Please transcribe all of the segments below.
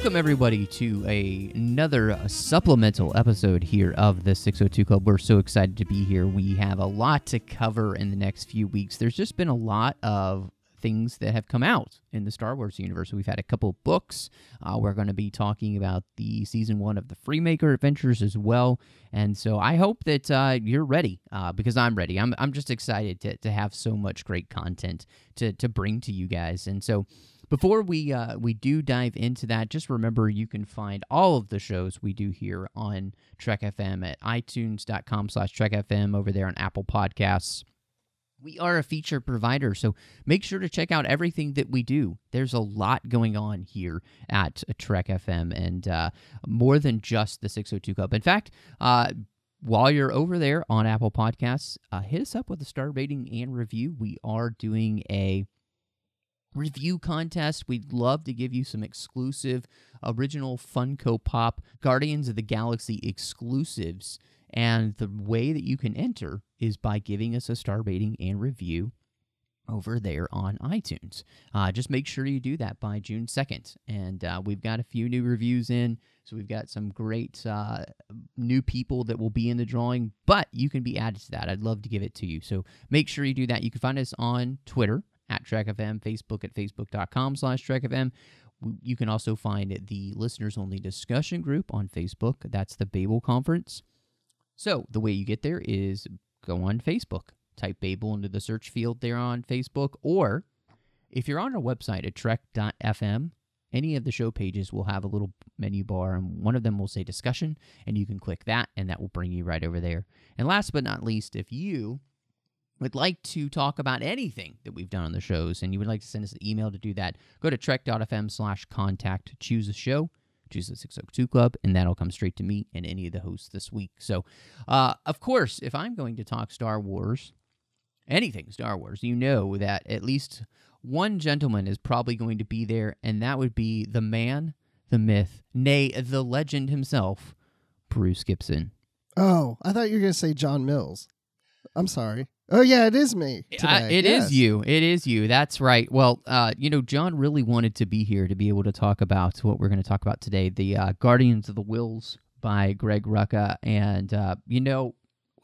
Welcome everybody to a, another uh, supplemental episode here of the 602 Club. We're so excited to be here. We have a lot to cover in the next few weeks. There's just been a lot of things that have come out in the Star Wars universe. We've had a couple books. Uh, we're going to be talking about the season one of the Freemaker Adventures as well. And so I hope that uh, you're ready uh, because I'm ready. I'm, I'm just excited to, to have so much great content to, to bring to you guys. And so before we uh, we do dive into that, just remember you can find all of the shows we do here on Trek FM at itunes.com slash Trek FM over there on Apple Podcasts. We are a feature provider, so make sure to check out everything that we do. There's a lot going on here at Trek FM, and uh, more than just the 602 Club. In fact, uh, while you're over there on Apple Podcasts, uh, hit us up with a star rating and review. We are doing a review contest. We'd love to give you some exclusive original Funko Pop Guardians of the Galaxy exclusives. And the way that you can enter is by giving us a star rating and review over there on iTunes. Uh, just make sure you do that by June 2nd. And uh, we've got a few new reviews in. So we've got some great uh, new people that will be in the drawing, but you can be added to that. I'd love to give it to you. So make sure you do that. You can find us on Twitter at TrekFM, Facebook at facebook.com slash TrekFM. You can also find the listeners only discussion group on Facebook. That's the Babel Conference. So the way you get there is go on Facebook, type Babel into the search field there on Facebook, or if you're on our website at trek.fm, any of the show pages will have a little menu bar, and one of them will say discussion, and you can click that, and that will bring you right over there. And last but not least, if you would like to talk about anything that we've done on the shows and you would like to send us an email to do that, go to trek.fm slash contact, choose a show, choose the 602 Club, and that'll come straight to me and any of the hosts this week. So, uh, of course, if I'm going to talk Star Wars, anything Star Wars, you know that at least one gentleman is probably going to be there, and that would be the man, the myth, nay, the legend himself, Bruce Gibson. Oh, I thought you were going to say John Mills. I'm sorry. Oh yeah, it is me. Today. it is yes. you. It is you. That's right. Well, uh, you know, John really wanted to be here to be able to talk about what we're going to talk about today: the uh, Guardians of the Whills by Greg Rucka. And uh, you know,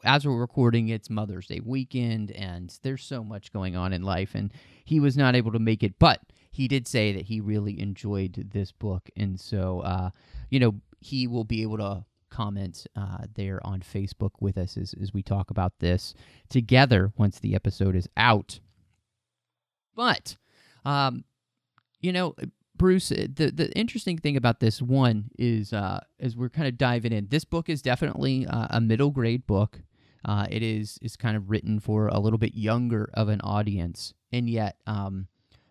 as we're recording, it's Mother's Day weekend, and there's so much going on in life, and he was not able to make it, but he did say that he really enjoyed this book, and so uh, you know, he will be able to comment uh, there on Facebook with us as, as we talk about this together once the episode is out. But, um, you know, Bruce, the the interesting thing about this one is uh, as we're kind of diving in, this book is definitely uh, a middle grade book. Uh, it is is kind of written for a little bit younger of an audience, and yet um,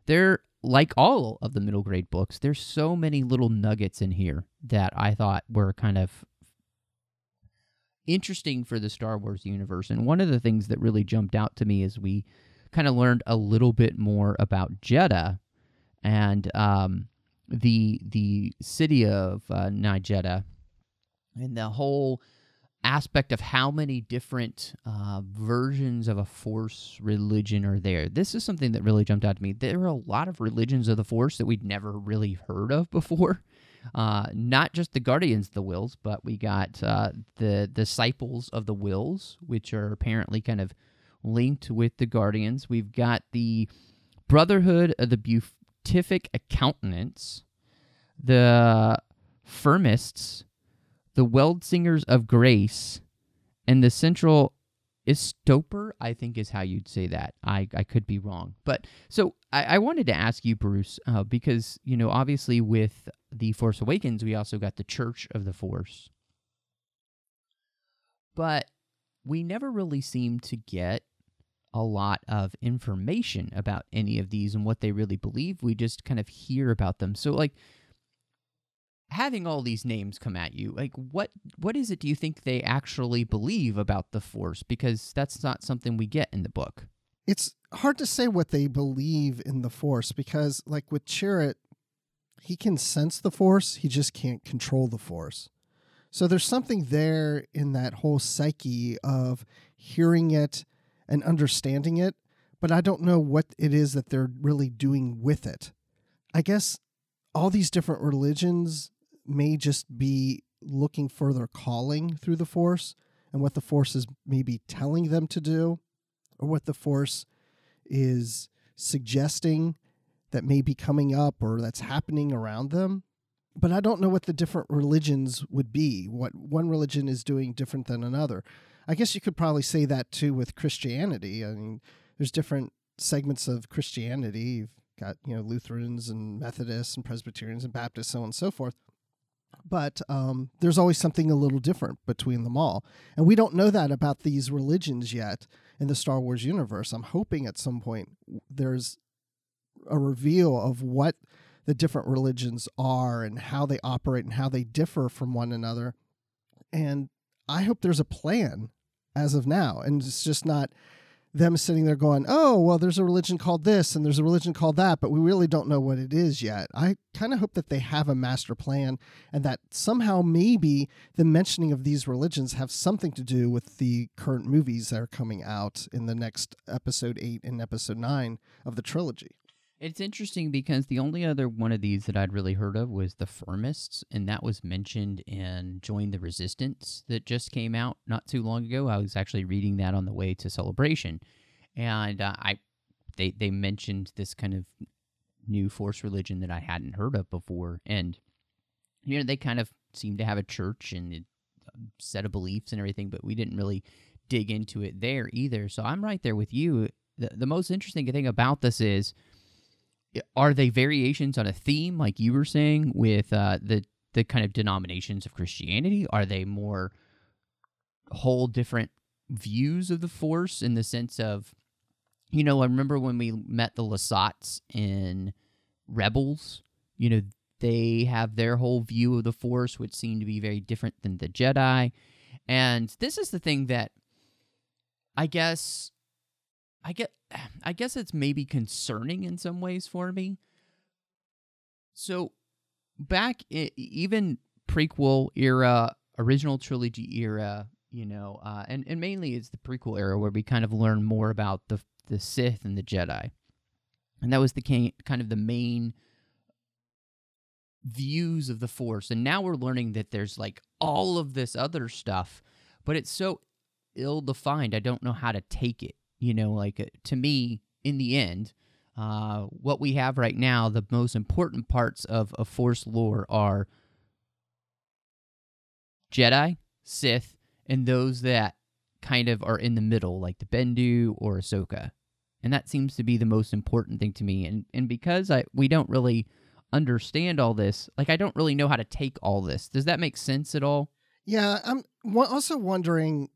there, like all of the middle grade books, there's so many little nuggets in here that I thought were kind of interesting for the Star Wars universe. And one of the things that really jumped out to me is we kind of learned a little bit more about Jedha and um, the the city of uh, NiJedha and the whole aspect of how many different uh, versions of a force religion are there. This is something that really jumped out to me. There are a lot of religions of the force that we'd never really heard of before. Uh, not just the guardians of the Whills, but we got uh, the disciples of the Whills, which are apparently kind of linked with the guardians. We've got the Brotherhood of the Beatific Countenance, the Phirmists, the Weld Singers of Grace, and the Central Istoper, I think is how you'd say that. I, I could be wrong. But so I, I wanted to ask you, Bruce, uh, because, you know, obviously with The Force Awakens, we also got the Church of the Force. But we never really seem to get a lot of information about any of these and what they really believe. We just kind of hear about them. So, like, having all these names come at you, like what what is it do you think they actually believe about the Force? Because that's not something we get in the book. It's hard to say what they believe in the Force because, like with Chirrut, he can sense the Force, he just can't control the Force. So there's something there in that whole psyche of hearing it and understanding it, but I don't know what it is that they're really doing with it. I guess all these different religions may just be looking for their calling through the Force and what the Force is maybe telling them to do, or what the Force is suggesting that may be coming up or that's happening around them. But I don't know what the different religions would be, what one religion is doing different than another. I guess you could probably say that too with Christianity. I mean, there's different segments of Christianity. You've got, you know, Lutherans and Methodists and Presbyterians and Baptists, so on and so forth but um, there's always something a little different between them all. And we don't know that about these religions yet in the Star Wars universe. I'm hoping at some point there's a reveal of what the different religions are and how they operate and how they differ from one another. And I hope there's a plan as of now. And it's just not them sitting there going, oh, well, there's a religion called this and there's a religion called that, but we really don't know what it is yet. I kind of hope that they have a master plan and that somehow maybe the mentioning of these religions have something to do with the current movies that are coming out in the next episode eight and episode nine of the trilogy. It's interesting because the only other one of these that I'd really heard of was the Phirmists, and that was mentioned in Join the Resistance that just came out not too long ago. I was actually reading that on the way to Celebration, and uh, I they they mentioned this kind of new Force religion that I hadn't heard of before, and you know they kind of seem to have a church and a set of beliefs and everything, but we didn't really dig into it there either. So I'm right there with you. The, the most interesting thing about this is are they variations on a theme like you were saying with uh, the the kind of denominations of Christianity? Are they more whole different views of the Force in the sense of, you know, I remember when we met the Lasats in Rebels. You know, they have their whole view of the Force, which seemed to be very different than the Jedi. And this is the thing that I guess I get I guess it's maybe concerning in some ways for me. So back I- even prequel era, original trilogy era, you know, uh, and and mainly it's the prequel era where we kind of learn more about the the Sith and the Jedi, and that was the kind of the main views of the Force. And now we're learning that there's like all of this other stuff, but it's so ill defined. I don't know how to take it you know like uh, to me in the end uh, what we have right now the most important parts of a force lore are jedi sith and those that kind of are in the middle like the bendu or ahsoka. And that seems to be the most important thing to me. And and because i we don't really understand all this like i don't really know how to take all this. Does that make sense at all? Yeah, I'm also wondering.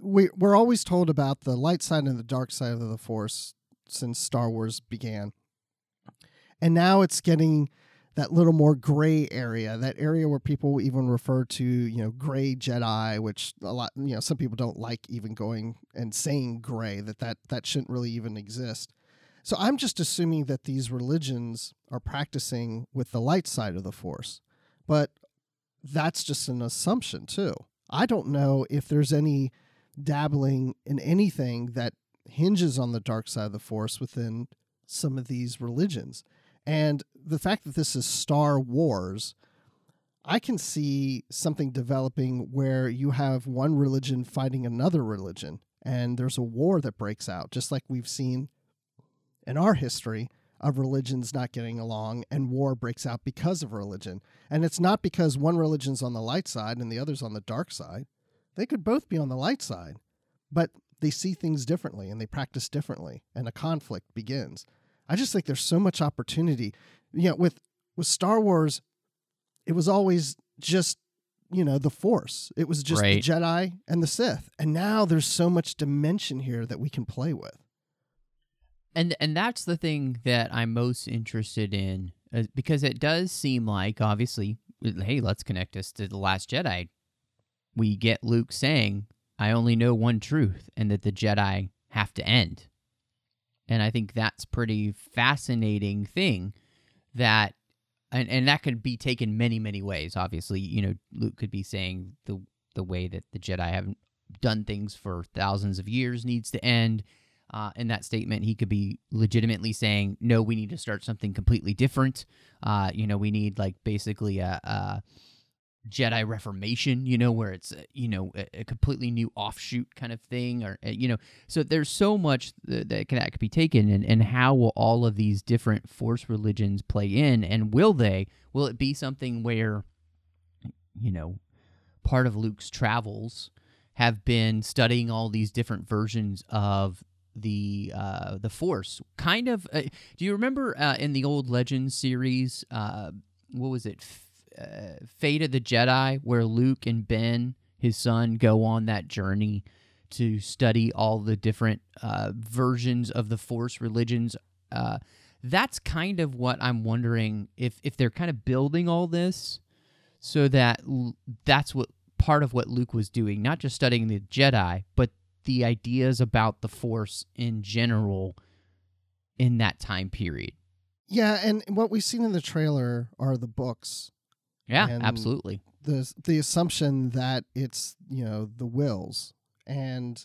We we're always told about the light side and the dark side of the Force since Star Wars began, and now it's getting that little more gray area, that area where people even refer to you know gray Jedi, which a lot you know some people don't like even going and saying gray that that that shouldn't really even exist. So I'm just assuming that these religions are practicing with the light side of the Force, but that's just an assumption too. I don't know if there's any dabbling in anything that hinges on the dark side of the force within some of these religions. And the fact that this is Star Wars, I can see something developing where you have one religion fighting another religion and there's a war that breaks out, just like we've seen in our history of religions not getting along and war breaks out because of religion. And it's not because one religion's on the light side and the other's on the dark side. They could both be on the light side, but they see things differently and they practice differently and a conflict begins. I just think there's so much opportunity. You know, with with Star Wars, it was always just you know the Force. It was just Right. the Jedi and the Sith, and now there's so much dimension here that we can play with. And and that's the thing that I'm most interested in uh, because it does seem like obviously hey, let's connect this to the Last Jedi. We get Luke saying, "I only know one truth," and that the Jedi have to end. And I think that's pretty fascinating thing that and, and that could be taken many, many ways. Obviously, you know, Luke could be saying the the way that the Jedi haven't done things for thousands of years needs to end. Uh, in that statement, he could be legitimately saying, "No, we need to start something completely different. Uh, you know, we need like basically a, a Jedi Reformation, you know, where it's uh, you know a, a completely new offshoot kind of thing, or uh, you know, so there's so much that, that, can, that could be taken, and and how will all of these different Force religions play in, and will they? Will it be something where, you know, part of Luke's travels have been studying all these different versions of the uh, the Force? Kind of. Uh, do you remember uh, in the old Legends series? Uh, what was it? uh, Fate of the Jedi, where Luke and Ben, his son, go on that journey to study all the different uh, versions of the Force religions. Uh, that's kind of what I'm wondering if if they're kind of building all this so that l- that's what part of what Luke was doing, not just studying the Jedi, but the ideas about the Force in general in that time period. Yeah, and what we've seen in the trailer are the books yeah, absolutely. the the assumption that it's you know the Whills. and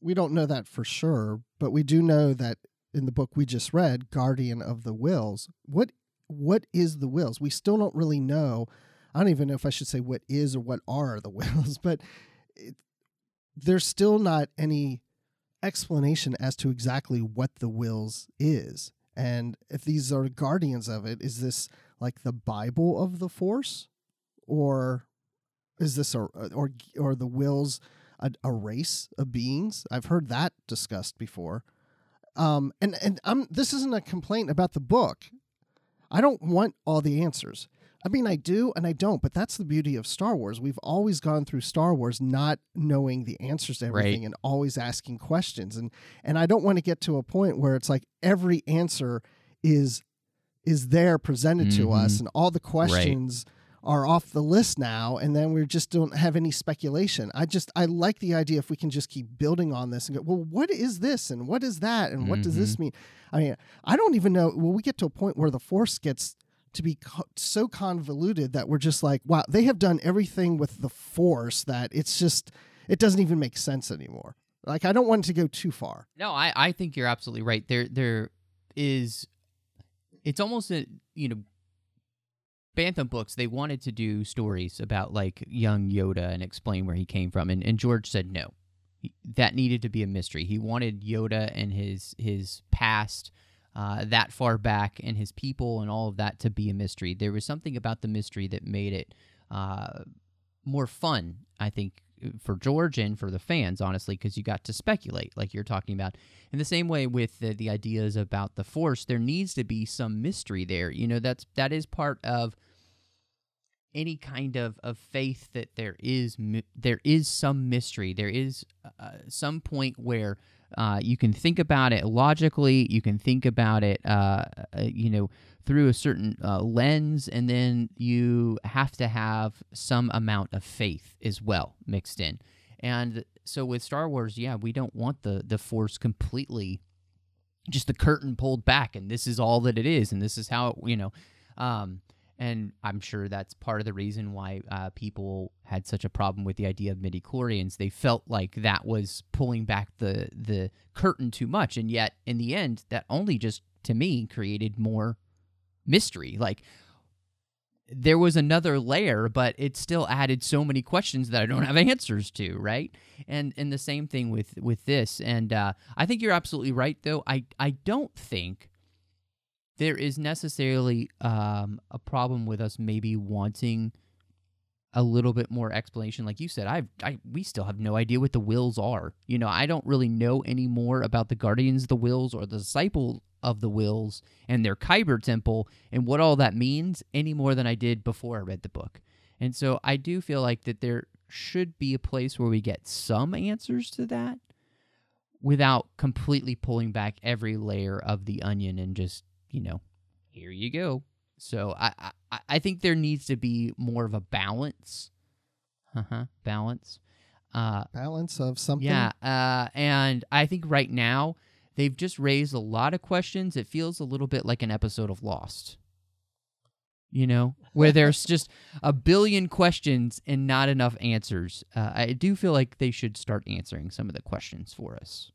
we don't know that for sure, but we do know that in the book we just read, Guardian of the Whills, What what is the Whills? We still don't really know. I don't even know if I should say what is or what are the Whills, but it, there's still not any explanation as to exactly what the Whills is. And if these are guardians of it, is this like the Bible of the Force, or is this a or or the Whills a, a race of beings? I've heard that discussed before. Um, and and I'm this isn't a complaint about the book. I don't want all the answers. I mean, I do and I don't, but that's the beauty of Star Wars. We've always gone through Star Wars not knowing the answers to everything Right. and always asking questions. And and I don't want to get to a point where it's like every answer is is there presented to us Mhm. and all the questions are off the list now and then we just don't have any speculation. I just I like the idea if we can just keep building on this and go, well, what is this and what is that and what does this mean? I mean, I don't even know. Will we get to a point where the force gets to be co- so convoluted that we're just like, wow, they have done everything with the force that it's just it doesn't even make sense anymore. Like I don't want it to go too far. No, I, I think you're absolutely right. There there is it's almost a you know Bantam books, they wanted to do stories about like young Yoda and explain where he came from and, and George said no. He, that needed to be a mystery. He wanted Yoda and his his past uh, that far back and his people and all of that to be a mystery. There was something about the mystery that made it uh, more fun, I think, for George and for the fans, honestly, because you got to speculate, like you're talking about. In the same way with the, the ideas about the Force, there needs to be some mystery there. You know, that's that is part of any kind of, of faith that there is there is some mystery. There is uh, some point where uh, you can think about it logically. You can think about it, uh, uh, you know, through a certain uh, lens, and then you have to have some amount of faith as well mixed in. And so with Star Wars, yeah, we don't want the the Force completely just the curtain pulled back, and this is all that it is, and this is how it, you know. Um, and I'm sure that's part of the reason why uh, people had such a problem with the idea of midi chlorians. They felt like that was pulling back the the curtain too much, and yet in the end, that only just to me created more mystery. Like there was another layer, but it still added so many questions that I don't have answers to, right? And and the same thing with with this. And uh, I think you're absolutely right, though. I I don't think there is necessarily um, a problem with us maybe wanting a little bit more explanation. Like you said, I've I we still have no idea what the Whills are. You know, I don't really know any more about the guardians of the Whills or the disciple of the Whills and their Kyber temple and what all that means any more than I did before I read the book. And so I do feel like that there should be a place where we get some answers to that without completely pulling back every layer of the onion and just, you know, here you go. So I, I I think there needs to be more of a balance. Uh-huh. Balance. Uh Balance of something. yeah, uh and I think right now they've just raised a lot of questions. It feels a little bit like an episode of Lost. You know, where there's just a billion questions and not enough answers. Uh, I do feel like they should start answering some of the questions for us.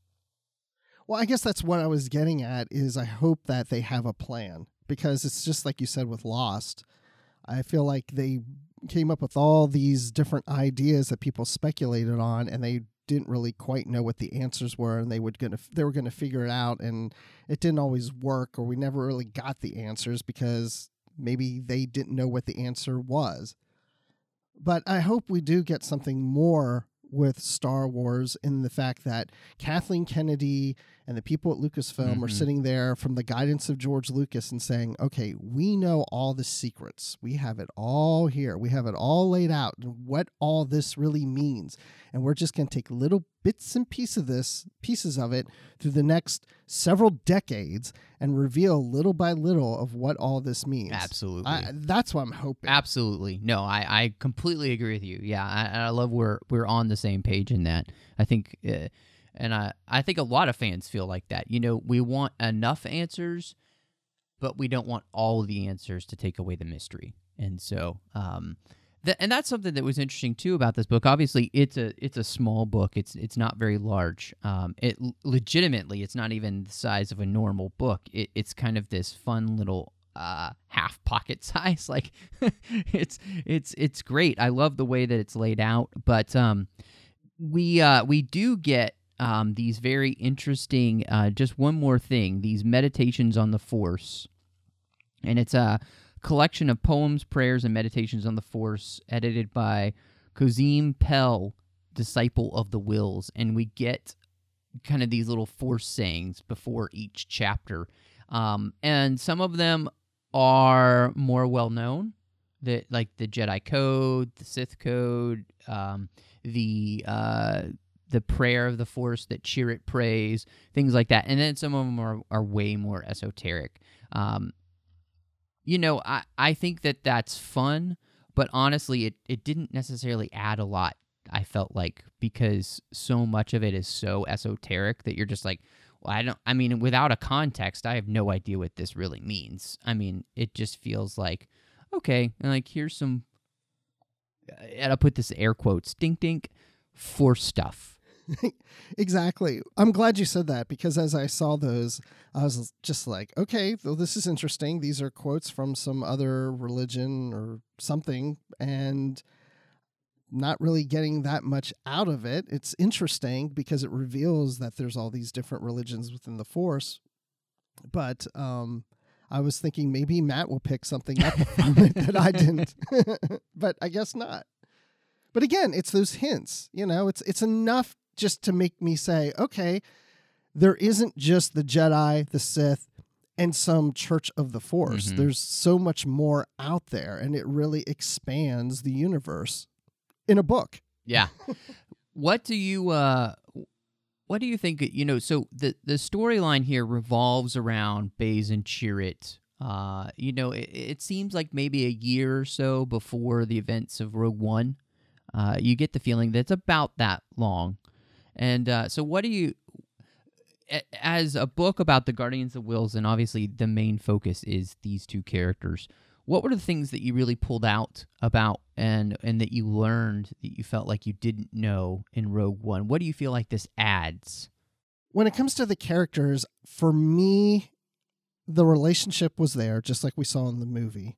Well, I guess that's what I was getting at is I hope that they have a plan because it's just like you said with Lost. I feel like they came up with all these different ideas that people speculated on and they didn't really quite know what the answers were and they would gonna they were going to figure it out and it didn't always work or we never really got the answers because maybe they didn't know what the answer was. But I hope we do get something more with Star Wars in the fact that Kathleen Kennedy and the people at Lucasfilm are Mhm. sitting there from the guidance of George Lucas and saying, okay, we know all the secrets. We have it all here. We have it all laid out and what all this really means. And we're just going to take little bits and pieces of this, pieces of it through the next several decades and reveal little by little of what all this means. Absolutely. I, that's what I'm hoping. Absolutely. No, I, I completely agree with you. Yeah, I, I love we're we're on the same page in that. I think, uh, and I I think a lot of fans feel like that. You know, we want enough answers, but we don't want all the answers to take away the mystery. And so, um, th- and that's something that was interesting too about this book. Obviously, it's a it's a small book. It's it's not very large. Um, it legitimately, it's not even the size of a normal book. It, it's kind of this fun little uh half pocket size like it's it's it's great i love the way that it's laid out but um we uh we do get um these very interesting uh just one more thing these meditations on the force. And it's a collection of poems prayers and meditations on the force edited by Kozim Pell disciple of the Whills. And we get kind of these little force sayings before each chapter. Um, and some of them are more well known, that like the Jedi Code, the Sith Code, um, the uh, the prayer of the Force that Chirrut prays, things like that. And then some of them are, are way more esoteric. Um, you know, I, I think that that's fun, but honestly, it, it didn't necessarily add a lot. I felt like because so much of it is so esoteric that you're just like, well, I don't. I mean, without a context, I have no idea what this really means. I mean, it just feels like, okay, and like here's some. And I'll put this air quotes, dink dink, for stuff. exactly. I'm glad you said that because as I saw those, I was just like, okay, well, this is interesting. These are quotes from some other religion or something, and not really getting that much out of it. It's interesting because it reveals that there's all these different religions within the Force. But um, I was thinking maybe Matt will pick something up from it that I didn't, but I guess not. But again, it's those hints. You know, it's it's enough just to make me say, okay, there isn't just the Jedi, the Sith, and some Church of the Force. Mhm. There's so much more out there, and it really expands the universe in a book. Yeah. what do you uh what do you think you know so the the storyline here revolves around Baze and Chirrut. Uh you know it, it seems like maybe a year or so before the events of Rogue One. Uh you get the feeling that it's about that long. And uh so what do you as a book about the Guardians of Whills and obviously the main focus is these two characters what were the things that you really pulled out about and and that you learned that you felt like you didn't know in Rogue One? What do you feel like this adds? When it comes to the characters, for me, the relationship was there, just like we saw in the movie.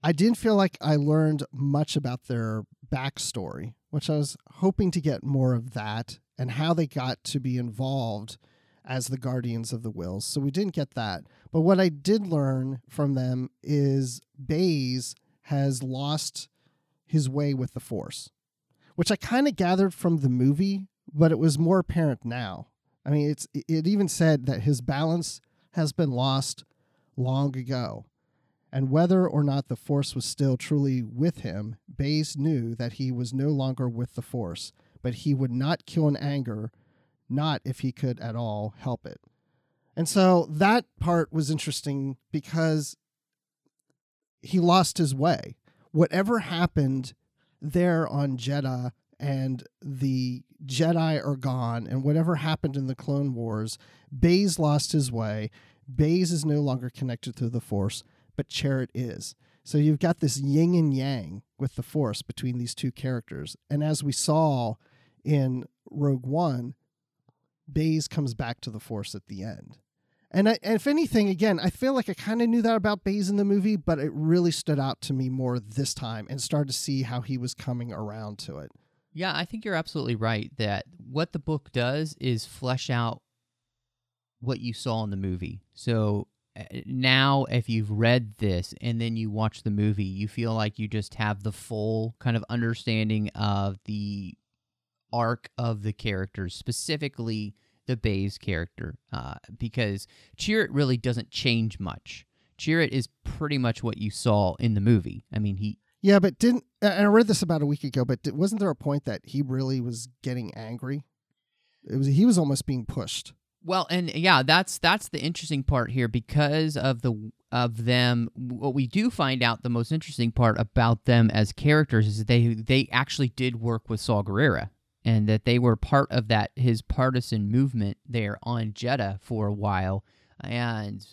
I didn't feel like I learned much about their backstory, which I was hoping to get more of that and how they got to be involved as the guardians of the Whills. So we didn't get that. But what I did learn from them is Baze has lost his way with the Force, which I kind of gathered from the movie, but it was more apparent now. I mean, it's it even said that his balance has been lost long ago. And whether or not the Force was still truly with him, Baze knew that he was no longer with the Force, but he would not kill in anger, not if he could at all help it. And so that part was interesting because he lost his way. Whatever happened there on Jedha and the Jedi are gone, and whatever happened in the Clone Wars, Baze lost his way. Baze is no longer connected to the Force, but Chirrut is. So you've got this yin and yang with the Force between these two characters. And as we saw in Rogue One, Baze comes back to the Force at the end. And, I, and if anything, again, I feel like I kind of knew that about Baze in the movie, but it really stood out to me more this time and started to see how he was coming around to it. Yeah, I think you're absolutely right that what the book does is flesh out what you saw in the movie. So now, if you've read this and then you watch the movie, you feel like you just have the full kind of understanding of the arc of the characters, specifically the Baze character, uh, because Chirrut really doesn't change much. Chirrut is pretty much what you saw in the movie. I mean, he Yeah, but didn't and I read this about a week ago, but wasn't there a point that he really was getting angry? It was he was almost being pushed. Well, and yeah, that's that's the interesting part here because of the of them. What we do find out the most interesting part about them as characters is that they they actually did work with Saw Gerrera and that they were part of that his partisan movement there on Jedha for a while, and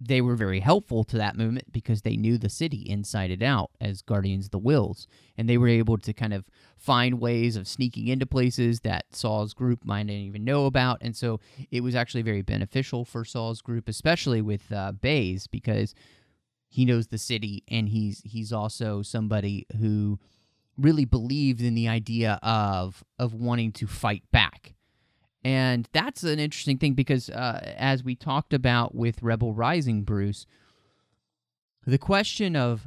they were very helpful to that movement because they knew the city inside and out as guardians of the Whills and they were able to kind of find ways of sneaking into places that Saw's group might not even know about. And so it was actually very beneficial for Saw's group especially with uh, baze because he knows the city and he's he's also somebody who really believed in the idea of of wanting to fight back and that's an interesting thing because, uh, as we talked about with Rebel Rising, Bruce, the question of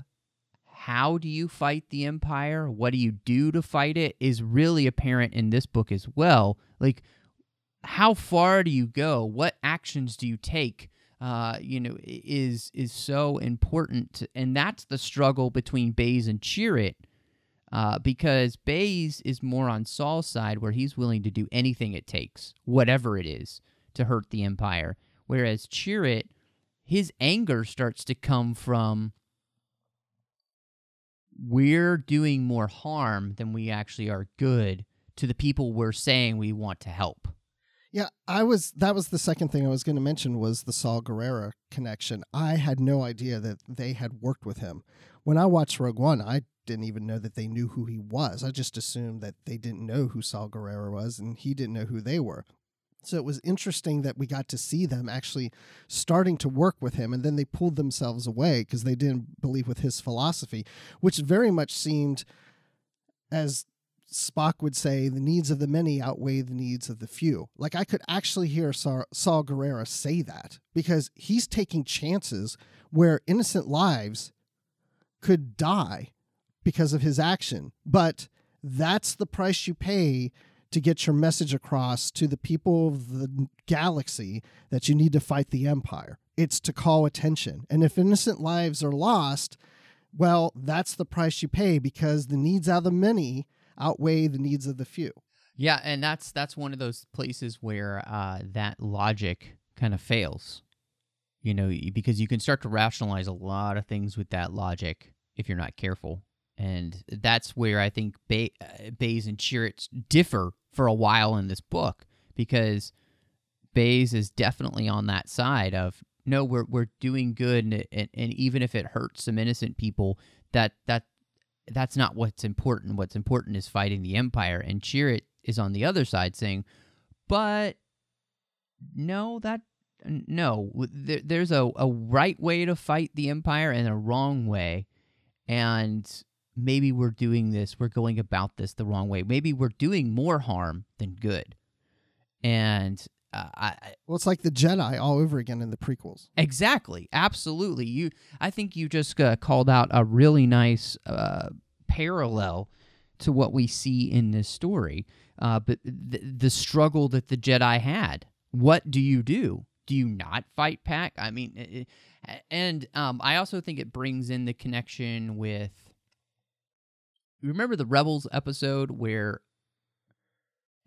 how do you fight the Empire? What do you do to fight it is really apparent in this book as well. Like, how far do you go? What actions do you take? Uh, you know, is is so important, and that's the struggle between Baze and Chirrut uh, because Baze is more on Saw's side, where he's willing to do anything it takes, whatever it is, to hurt the Empire. Whereas Chirrut, his anger starts to come from we're doing more harm than we actually are good to the people we're saying we want to help. Yeah, I was. That was the second thing I was going to mention was the Saw Gerrera connection. I had no idea that they had worked with him. When I watched Rogue One, I didn't even know that they knew who he was. I just assumed that they didn't know who Saw Gerrera was, and he didn't know who they were. So it was interesting that we got to see them actually starting to work with him, and then they pulled themselves away because they didn't believe with his philosophy, which very much seemed as Spock would say, the needs of the many outweigh the needs of the few. Like I could actually hear Saw, Gerrera say that because he's taking chances where innocent lives could die because of his action. But that's the price you pay to get your message across to the people of the galaxy that you need to fight the Empire. It's to call attention. And if innocent lives are lost, well, that's the price you pay because the needs of the many outweigh the needs of the few. Yeah, and that's that's one of those places where uh, that logic kind of fails. You know, because you can start to rationalize a lot of things with that logic if you're not careful, and that's where I think uh, and Chirrut differ for a while in this book because Baze is definitely on that side of no, we're we're doing good, and, and and even if it hurts some innocent people, that that that's not what's important. What's important is fighting the empire. And Chirrut is on the other side saying, but no, that no, there, there's a, a right way to fight the empire and a wrong way, and maybe we're doing this, we're going about this the wrong way. Maybe we're doing more harm than good. And uh, I, Well, it's like the Jedi all over again in the prequels. Exactly. Absolutely. You I think you just uh, called out a really nice uh, parallel to what we see in this story. Uh, but th- the struggle that the Jedi had. What do you do? Do you not fight Pack? I mean, and um, I also think it brings in the connection with. Remember the Rebels episode where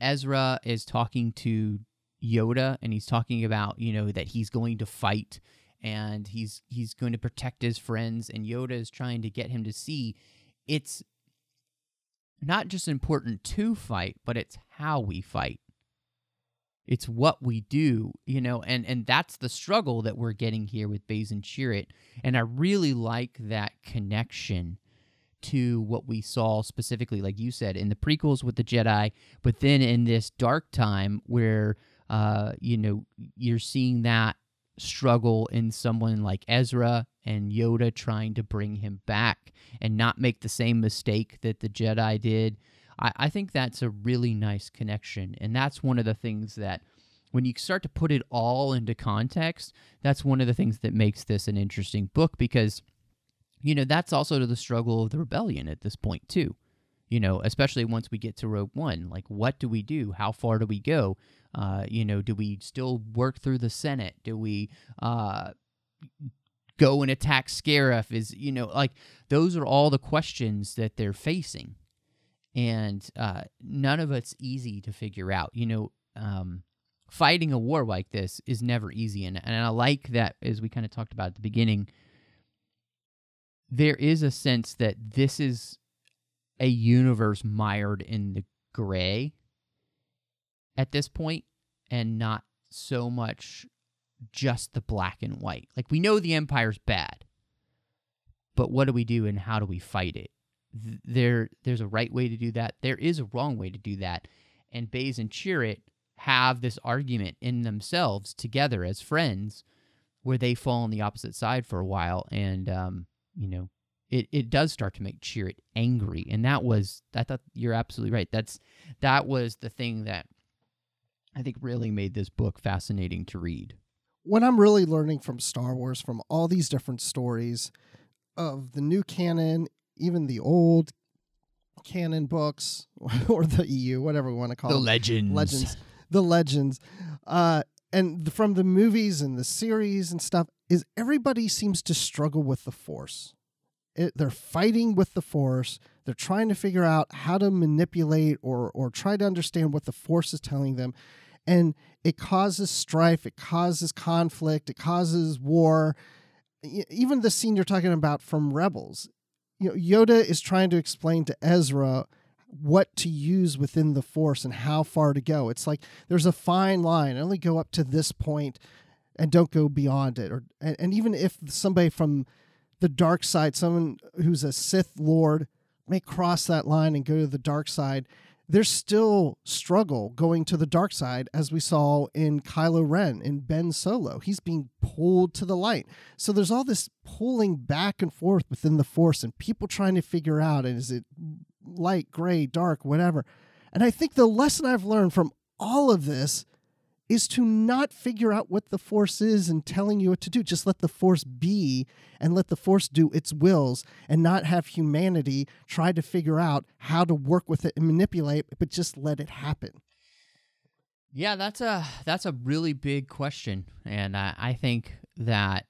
Ezra is talking to Yoda and he's talking about, you know, that he's going to fight and he's he's going to protect his friends and Yoda is trying to get him to see it's not just important to fight, but it's how we fight. It's what we do, you know, and and that's the struggle that we're getting here with Baze and Chirrut. And I really like that connection to what we saw specifically, like you said, in the prequels with the Jedi, but then in this dark time where uh, you know, you're seeing that struggle in someone like Ezra and Yoda trying to bring him back and not make the same mistake that the Jedi did. I, I think that's a really nice connection. And that's one of the things that when you start to put it all into context, that's one of the things that makes this an interesting book because, you know, that's also to the struggle of the rebellion at this point, too. You know, especially once we get to Rogue One. Like, what do we do? How far do we go? Uh, you know, do we still work through the Senate? Do we uh, go and attack Scarif? Is you know, like those are all the questions that they're facing, and uh, none of it's easy to figure out. You know, um, fighting a war like this is never easy, and and I like that as we kind of talked about at the beginning. There is a sense that this is a universe mired in the gray at this point and not so much just the black and white. Like we know the empire's bad. But what do we do and how do we fight it? There there's a right way to do that. There is a wrong way to do that. And Baze and Chirrut have this argument in themselves together as friends where they fall on the opposite side for a while and um, you know, it, it does start to make Chirrut angry. And that was I thought you're absolutely right. That's that was the thing that I think really made this book fascinating to read. What I'm really learning from Star Wars, from all these different stories of the new canon, even the old canon books or the EU, whatever we want to call the them. legends, legends, the legends, uh, and the, from the movies and the series and stuff, is everybody seems to struggle with the Force. It, they're fighting with the Force. They're trying to figure out how to manipulate or or try to understand what the Force is telling them and it causes strife, it causes conflict, it causes war. Even the scene you're talking about from Rebels, you know, Yoda is trying to explain to Ezra what to use within the Force and how far to go. It's like there's a fine line. Only go up to this point and don't go beyond it. Or and, and even if somebody from the dark side, someone who's a Sith Lord, may cross that line and go to the dark side, there's still struggle going to the dark side, as we saw in Kylo Ren and Ben Solo. He's being pulled to the light. So there's all this pulling back and forth within the Force, and people trying to figure out and is it light, gray, dark, whatever. And I think the lesson I've learned from all of this is to not figure out what the force is and telling you what to do. Just let the force be and let the force do its wills and not have humanity try to figure out how to work with it and manipulate, but just let it happen. Yeah, that's a that's a really big question, and I, I think that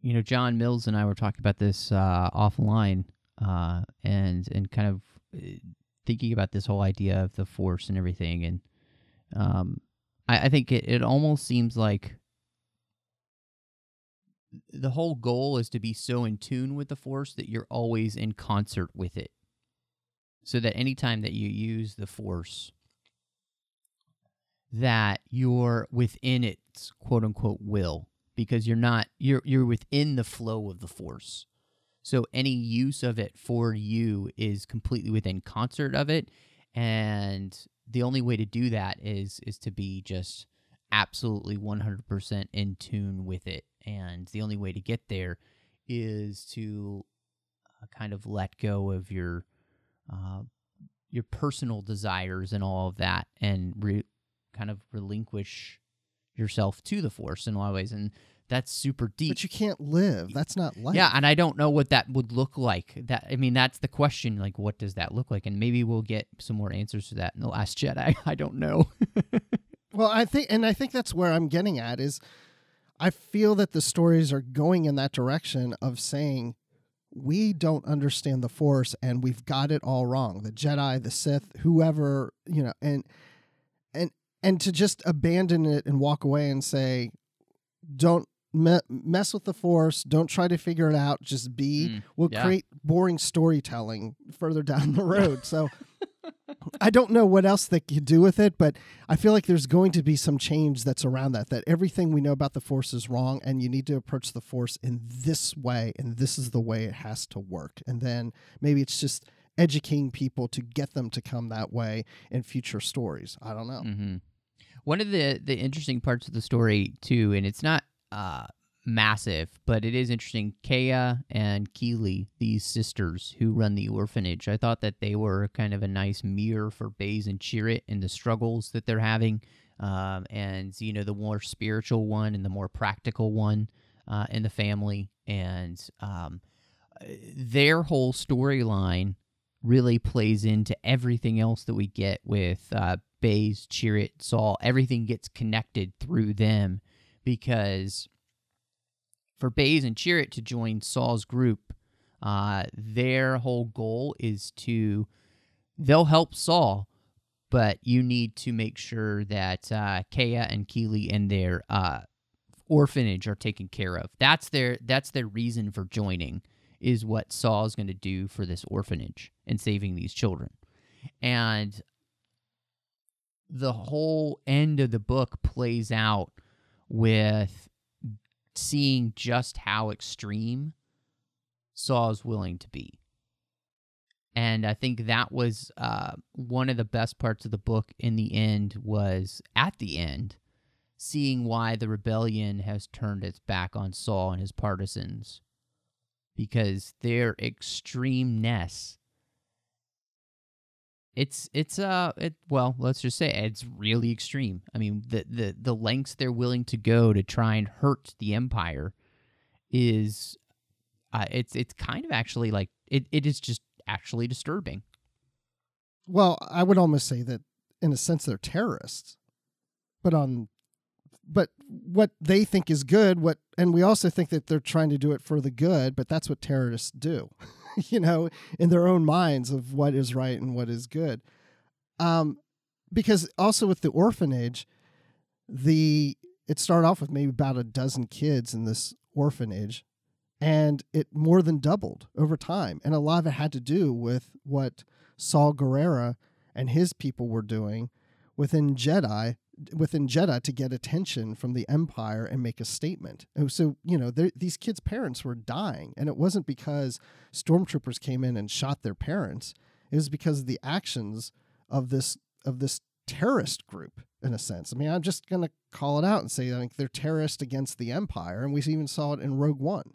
you know John Mills and I were talking about this uh, offline, uh, and and kind of uh, thinking about this whole idea of the force and everything, and um, I, I think it, it almost seems like the whole goal is to be so in tune with the force that you're always in concert with it. So that anytime that you use the force, that you're within its quote unquote will because you're not you're you're within the flow of the force. So any use of it for you is completely within concert of it and the only way to do that is is to be just absolutely 100% in tune with it. And the only way to get there is to uh, kind of let go of your uh, your personal desires and all of that and re- kind of relinquish yourself to the force in a lot of ways. And that's super deep. But you can't live. That's not life. Yeah, and I don't know what that would look like. That I mean, that's the question. Like, what does that look like? And maybe we'll get some more answers to that in the Last Jedi. I don't know. well, I think, and I think that's where I'm getting at is, I feel that the stories are going in that direction of saying we don't understand the Force and we've got it all wrong. The Jedi, the Sith, whoever you know, and and and to just abandon it and walk away and say don't me- mess with the force. Don't try to figure it out. Just be. Mm, we'll yeah. create boring storytelling further down the road. So I don't know what else they could do with it, but I feel like there's going to be some change that's around that. That everything we know about the force is wrong, and you need to approach the force in this way, and this is the way it has to work. And then maybe it's just educating people to get them to come that way in future stories. I don't know. hmm One of the the interesting parts of the story too, and it's not uh, massive, but it is interesting. Kaya and Keely, these sisters who run the orphanage, I thought that they were kind of a nice mirror for Baze and Chirrut and the struggles that they're having, um, and you know the more spiritual one and the more practical one uh, in the family, and um, their whole storyline really plays into everything else that we get with uh, Baze, Chirrut, Saw. Everything gets connected through them because for Baze and Chirrut to join Saw's group, uh, their whole goal is to they'll help Saw, but you need to make sure that uh, Kaya and Keely and their uh, orphanage are taken care of. That's their that's their reason for joining is what Saw is going to do for this orphanage and saving these children. And the whole end of the book plays out with seeing just how extreme Saw is willing to be. And I think that was uh, one of the best parts of the book in the end was at the end seeing why the rebellion has turned its back on Saw and his partisans because their extremeness it's it's uh it well let's just say it's really extreme i mean the the the lengths they're willing to go to try and hurt the empire is uh, it's it's kind of actually like it, it is just actually disturbing Well, I would almost say that in a sense they're terrorists. But on but what they think is good, what and we also think that they're trying to do it for the good, but that's what terrorists do. you know, in their own minds of what is right and what is good. Um because also with the orphanage, the it started off with maybe about a dozen kids in this orphanage and it more than doubled over time. And a lot of it had to do with what Saw Gerrera and his people were doing within Jedha within Jedha to get attention from the Empire and make a statement. And so, you know, these kids' parents were dying, and it wasn't because stormtroopers came in and shot their parents. It was because of the actions of this of this terrorist group, in a sense. I mean, I'm just going to call it out and say like they're terrorists against the Empire, and we even saw it in Rogue One.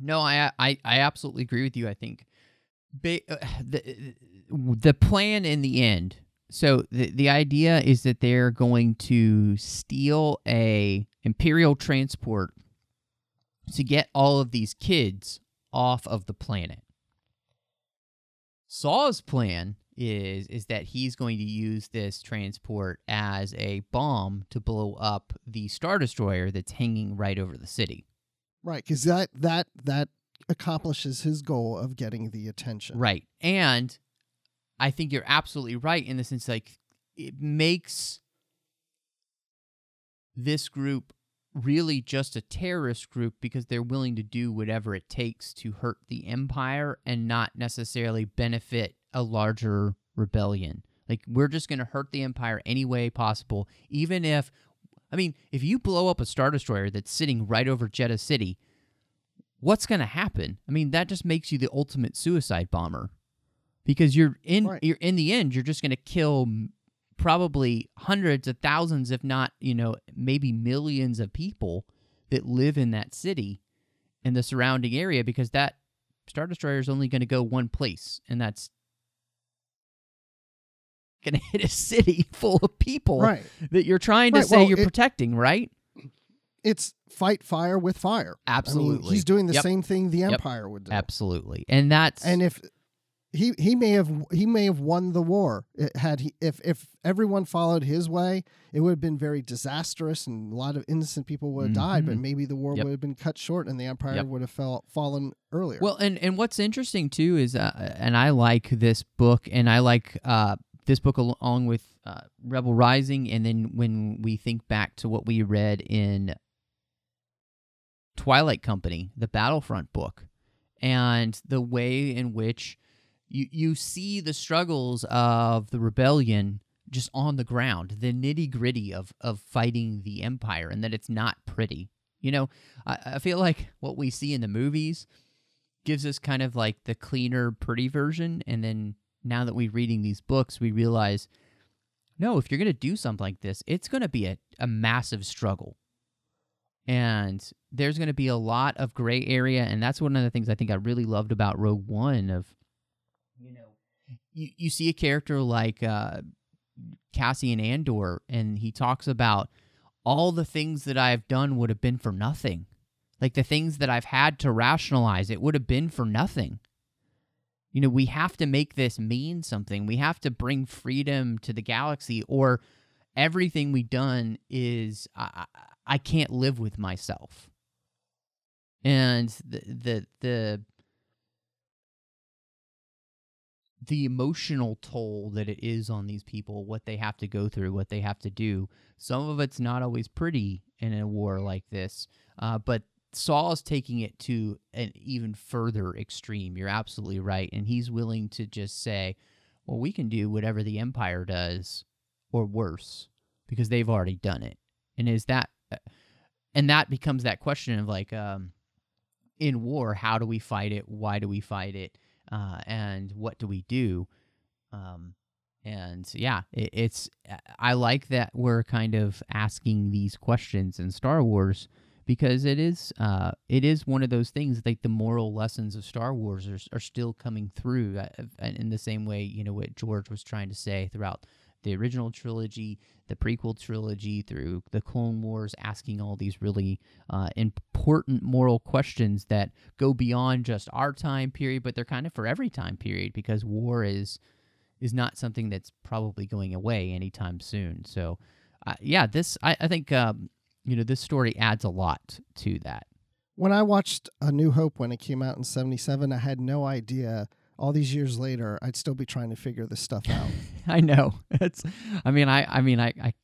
No, I I, I absolutely agree with you. I think ba- uh, the the plan in the end. So the the idea is that they're going to steal a imperial transport to get all of these kids off of the planet. Saw's plan is is that he's going to use this transport as a bomb to blow up the star destroyer that's hanging right over the city. Right, because that that that accomplishes his goal of getting the attention. Right. And I think you're absolutely right in the sense like it makes this group really just a terrorist group because they're willing to do whatever it takes to hurt the empire and not necessarily benefit a larger rebellion. Like we're just going to hurt the empire any way possible even if I mean, if you blow up a star destroyer that's sitting right over Jedha City, what's going to happen? I mean, that just makes you the ultimate suicide bomber because you're in Right. you're in the end you're just going to kill probably hundreds of thousands if not, you know, maybe millions of people that live in that city and the surrounding area because that star destroyer is only going to go one place and that's going to hit a city full of people Right. that you're trying to Right, say well, you're it- protecting, right? It's fight fire with fire. I mean, Absolutely. he's doing the Yep. same thing the Yep. Empire would do. Absolutely. And that's And if he he may have he may have won the war It had he if if everyone followed his way, it would have been very disastrous and a lot of innocent people would have died. But Mhm. maybe the war Yep. would have been cut short and the Empire Yep. would have fell, fallen earlier. Well, and and what's interesting too is, uh, and I like this book, and I like uh, this book along with uh, Rebel Rising, and then when we think back to what we read in Twilight Company, the Battlefront book, and the way in which you you see the struggles of the rebellion just on the ground, the nitty gritty of of fighting the empire, and that it's not pretty. You know, I, I feel like what we see in the movies gives us kind of like the cleaner, pretty version, and then now that we're reading these books, we realize, no, if you're gonna do something like this, it's gonna be a, a massive struggle. And there's going to be a lot of gray area, and that's one of the things I think I really loved about Rogue One. Of you you see a character like uh, Cassian Andor, and he talks about all the things that I've done would have been for nothing. Like the things that I've had to rationalize, it would have been for nothing. You know, we have to make this mean something. We have to bring freedom to the galaxy, or everything we've done is I, I can't live with myself. And the the the the emotional toll that it is on these people, what they have to go through, what they have to do. Some of it's not always pretty in a war like this, uh, but is taking it to an even further extreme. You're absolutely right. And he's willing to just say, well, we can do whatever the Empire does or worse because they've already done it. And is that, uh, and that becomes that question of like, um, in war, how do we fight it? Why do we fight it? Uh, and what do we do? Um, and yeah, it, it's, I like that we're kind of asking these questions in Star Wars because it is uh, it is one of those things like the moral lessons of Star Wars are, are still coming through uh, in the same way you know what George was trying to say throughout the original trilogy, the prequel trilogy, through the Clone Wars, asking all these really uh, important moral questions that go beyond just our time period, but they're kind of for every time period because war is is not something that's probably going away anytime soon. So, uh, yeah, this I, I think um, you know this story adds a lot to that. When I watched A New Hope when it came out in '77, I had no idea all these years later, I'd still be trying to figure this stuff out. I know. It's, I mean, I, I mean, I, I,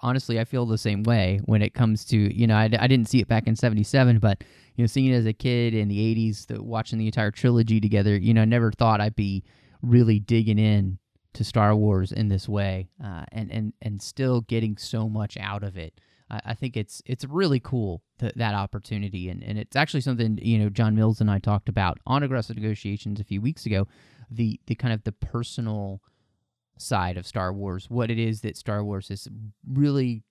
honestly, I feel the same way when it comes to, you know, I, I didn't see it back in 77, but, you know, seeing it as a kid in the 80s, the, watching the entire trilogy together, you know, I never thought I'd be really digging in to Star Wars in this way uh, and, and, and still getting so much out of it. I, I think it's it's really cool th- that opportunity, and, and it's actually something you know John Mills and I talked about on aggressive negotiations a few weeks ago. The the kind of the personal side of Star Wars, what it is that Star Wars has really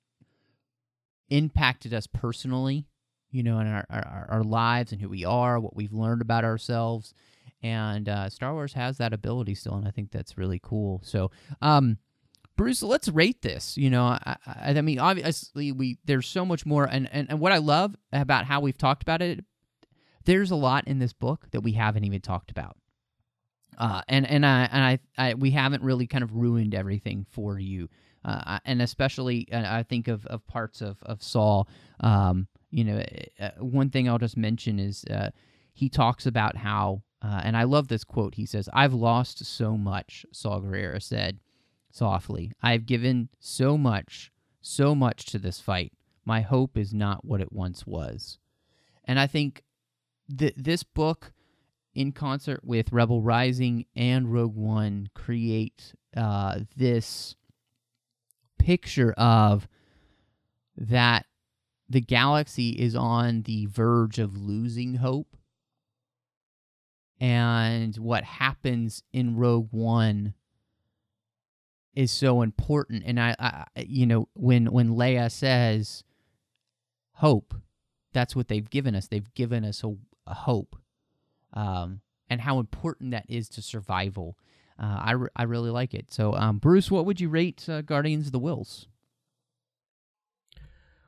impacted us personally, you know, in our, our, our lives and who we are, what we've learned about ourselves. And uh, Star Wars has that ability still, and I think that's really cool. So, um, Bruce, let's rate this. You know, I, I, I, mean, obviously, we there's so much more, and, and and what I love about how we've talked about it, there's a lot in this book that we haven't even talked about, uh, and and I and I, I we haven't really kind of ruined everything for you, uh, and especially uh, I think of of parts of of Saw. Um, you know, uh, one thing I'll just mention is uh, he talks about how, uh, and I love this quote. He says, "I've lost so much," Saw Gerrera said softly. I have given so much, so much to this fight. My hope is not what it once was. And I think that this book, in concert with Rebel Rising and Rogue One, create uh, this picture of that the galaxy is on the verge of losing hope. And what happens in Rogue One is so important. And I, I, you know, when when Leia says hope, that's what they've given us. They've given us a, a hope, um, and how important that is to survival. Uh, I, re- I really like it. So, um, Bruce, what would you rate uh, Guardians of the Whills?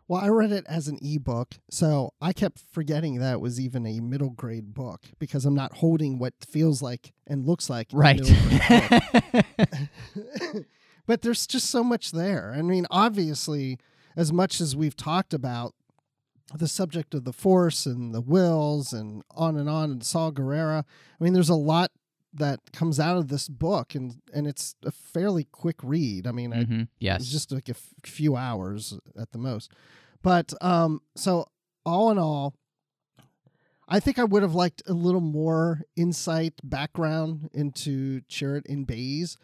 Well, I read it as an ebook, so I kept forgetting that it was even a middle grade book because I'm not holding what feels like and looks like right. but there's just so much there. I mean, obviously, as much as we've talked about the subject of the Force and the Whills and on and on and Saw Gerrera, I mean, there's a lot that comes out of this book and and it's a fairly quick read. I mean, mm-hmm. I, yes, it's just like a f- few hours at the most. But um, so all in all, I think I would have liked a little more insight background into Chirrut in Baze.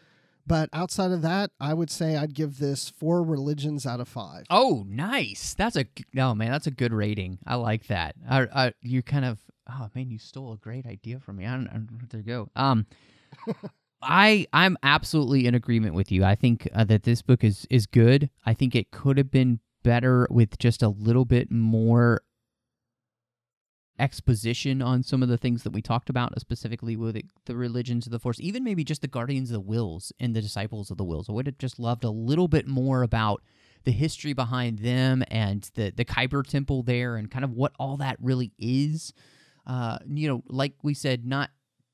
But outside of that, I would say I'd give this four religions out of five. Oh, nice. That's a no man. That's a good rating. I like that. I, I, you kind of oh man, you stole a great idea from me. I don't, I don't know where to go. Um, I I'm absolutely in agreement with you. I think uh, that this book is is good. I think it could have been better with just a little bit more exposition on some of the things that we talked about, specifically with it, the religions of the Force, even maybe just the Guardians of the Whills and the Disciples of the Whills. I would have just loved a little bit more about the history behind them and the the Kyber Temple there and kind of what all that really is. Uh, you know, like we said, not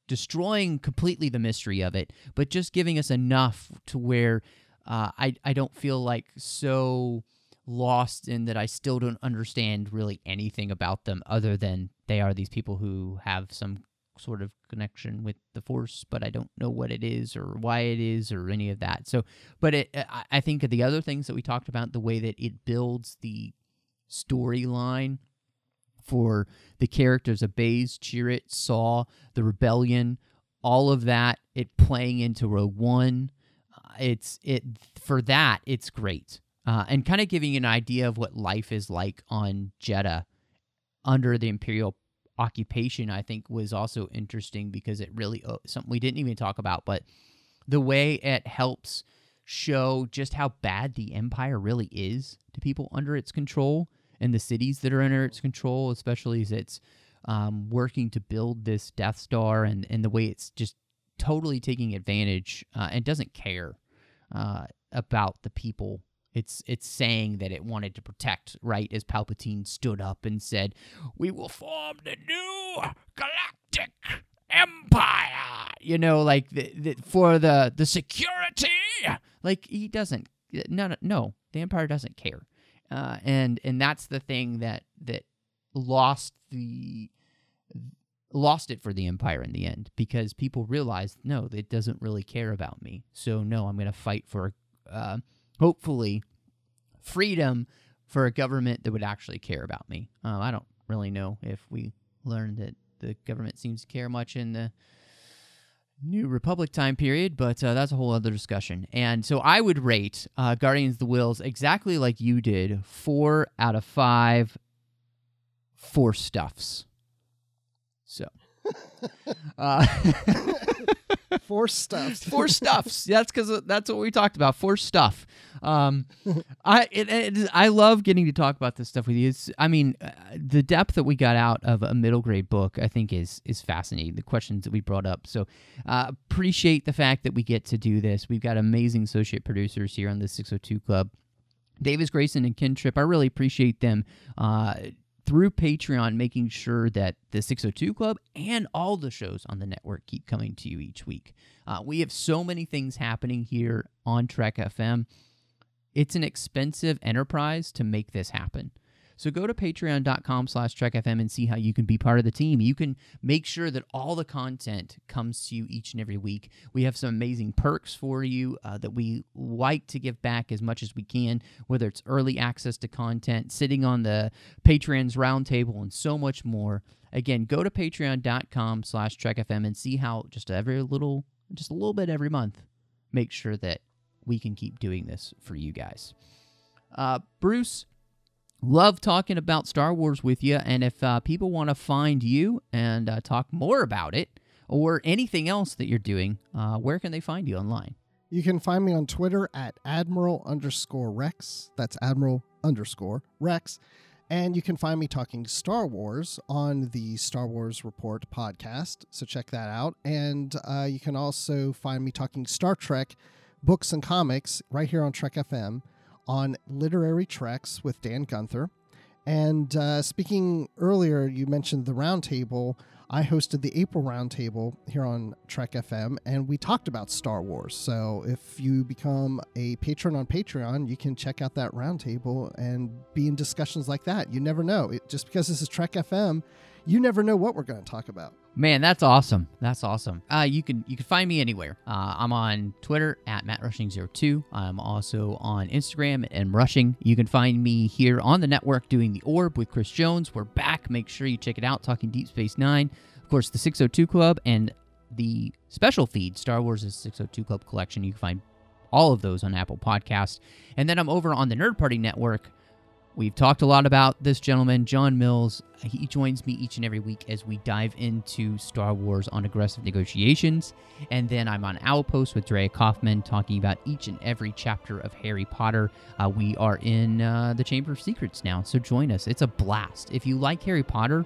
destroying completely the mystery of it, but just giving us enough to where uh, I I don't feel like so lost in that I still don't understand really anything about them other than they are these people who have some sort of connection with the force but i don't know what it is or why it is or any of that so but it i think the other things that we talked about the way that it builds the storyline for the characters of Baze, Chirrut, Saw, the rebellion, all of that, it playing into Rogue One. Uh, it's it for that, it's great. Uh, and kind of giving an idea of what life is like on Jedha under the Imperial occupation, I think was also interesting because it really uh, something we didn't even talk about, but the way it helps show just how bad the Empire really is to people under its control and the cities that are under its control, especially as it's um, working to build this Death Star and, and the way it's just totally taking advantage uh, and doesn't care uh, about the people. It's it's saying that it wanted to protect, right? As Palpatine stood up and said, "We will form the new galactic empire." You know, like the, the, for the the security. Like he doesn't. No, no, no. The Empire doesn't care uh, and and that's the thing that that lost the lost it for the empire in the end because people realized no it doesn't really care about me so no i'm going to fight for uh, hopefully freedom for a government that would actually care about me uh, i don't really know if we learned that the government seems to care much in the New Republic time period, but uh, that's a whole other discussion. And so I would rate uh, Guardians of the Whills exactly like you did four out of five four stuffs. So. uh, Four stuffs. four stuffs. That's because that's what we talked about. Four stuff. Um, I it, it, I love getting to talk about this stuff with you. It's, I mean, uh, the depth that we got out of a middle grade book, I think, is is fascinating. The questions that we brought up. So uh, appreciate the fact that we get to do this. We've got amazing associate producers here on the 602 Club. Davis Grayson and Ken Tripp, I really appreciate them uh, through Patreon, making sure that the 602 Club and all the shows on the network keep coming to you each week. Uh, we have so many things happening here on Trek FM. It's an expensive enterprise to make this happen. So go to patreon.com slash trekfm and see how you can be part of the team. You can make sure that all the content comes to you each and every week. We have some amazing perks for you uh, that we like to give back as much as we can, whether it's early access to content, sitting on the Patreon's roundtable, and so much more. Again, go to patreon.com slash trekfm and see how just every little, just a little bit every month, make sure that we can keep doing this for you guys. Uh, Bruce, love talking about Star Wars with you. And if uh, people want to find you and uh, talk more about it or anything else that you're doing, uh, where can they find you online? You can find me on Twitter at Admiral underscore Rex. That's Admiral underscore Rex. And you can find me talking Star Wars on the Star Wars Report podcast. So check that out. And uh, you can also find me talking Star Trek books and comics right here on Trek FM on Literary Treks with Dan Gunther. And uh, speaking earlier, you mentioned the roundtable. I hosted the April roundtable here on Trek FM, and we talked about Star Wars. So if you become a patron on Patreon, you can check out that roundtable and be in discussions like that. You never know. It, just because this is Trek FM, you never know what we're going to talk about. Man, that's awesome. That's awesome. Uh, you can you can find me anywhere. Uh, I'm on Twitter at MattRushing02. I'm also on Instagram and Rushing. You can find me here on the network doing the Orb with Chris Jones. We're back. Make sure you check it out. Talking Deep Space Nine, of course, the 602 Club and the special feed Star Wars' is 602 Club collection. You can find all of those on Apple Podcasts. And then I'm over on the Nerd Party Network We've talked a lot about this gentleman, John Mills. He joins me each and every week as we dive into Star Wars on aggressive negotiations. And then I'm on Owlpost with Drea Kaufman talking about each and every chapter of Harry Potter. Uh, we are in uh, the Chamber of Secrets now, so join us. It's a blast. If you like Harry Potter,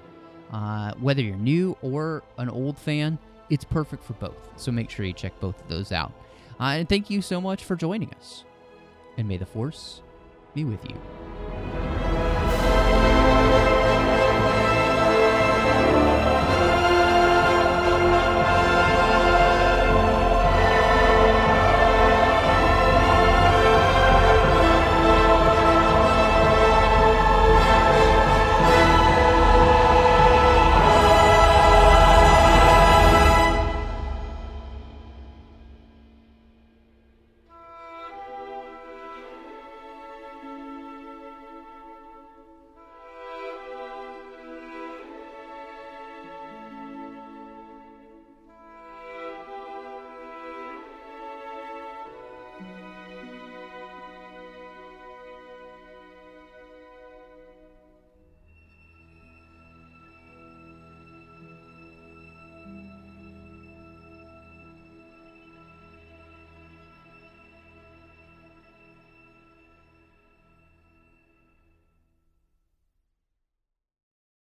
uh, whether you're new or an old fan, it's perfect for both. So make sure you check both of those out. Uh, and thank you so much for joining us. And may the Force be with you.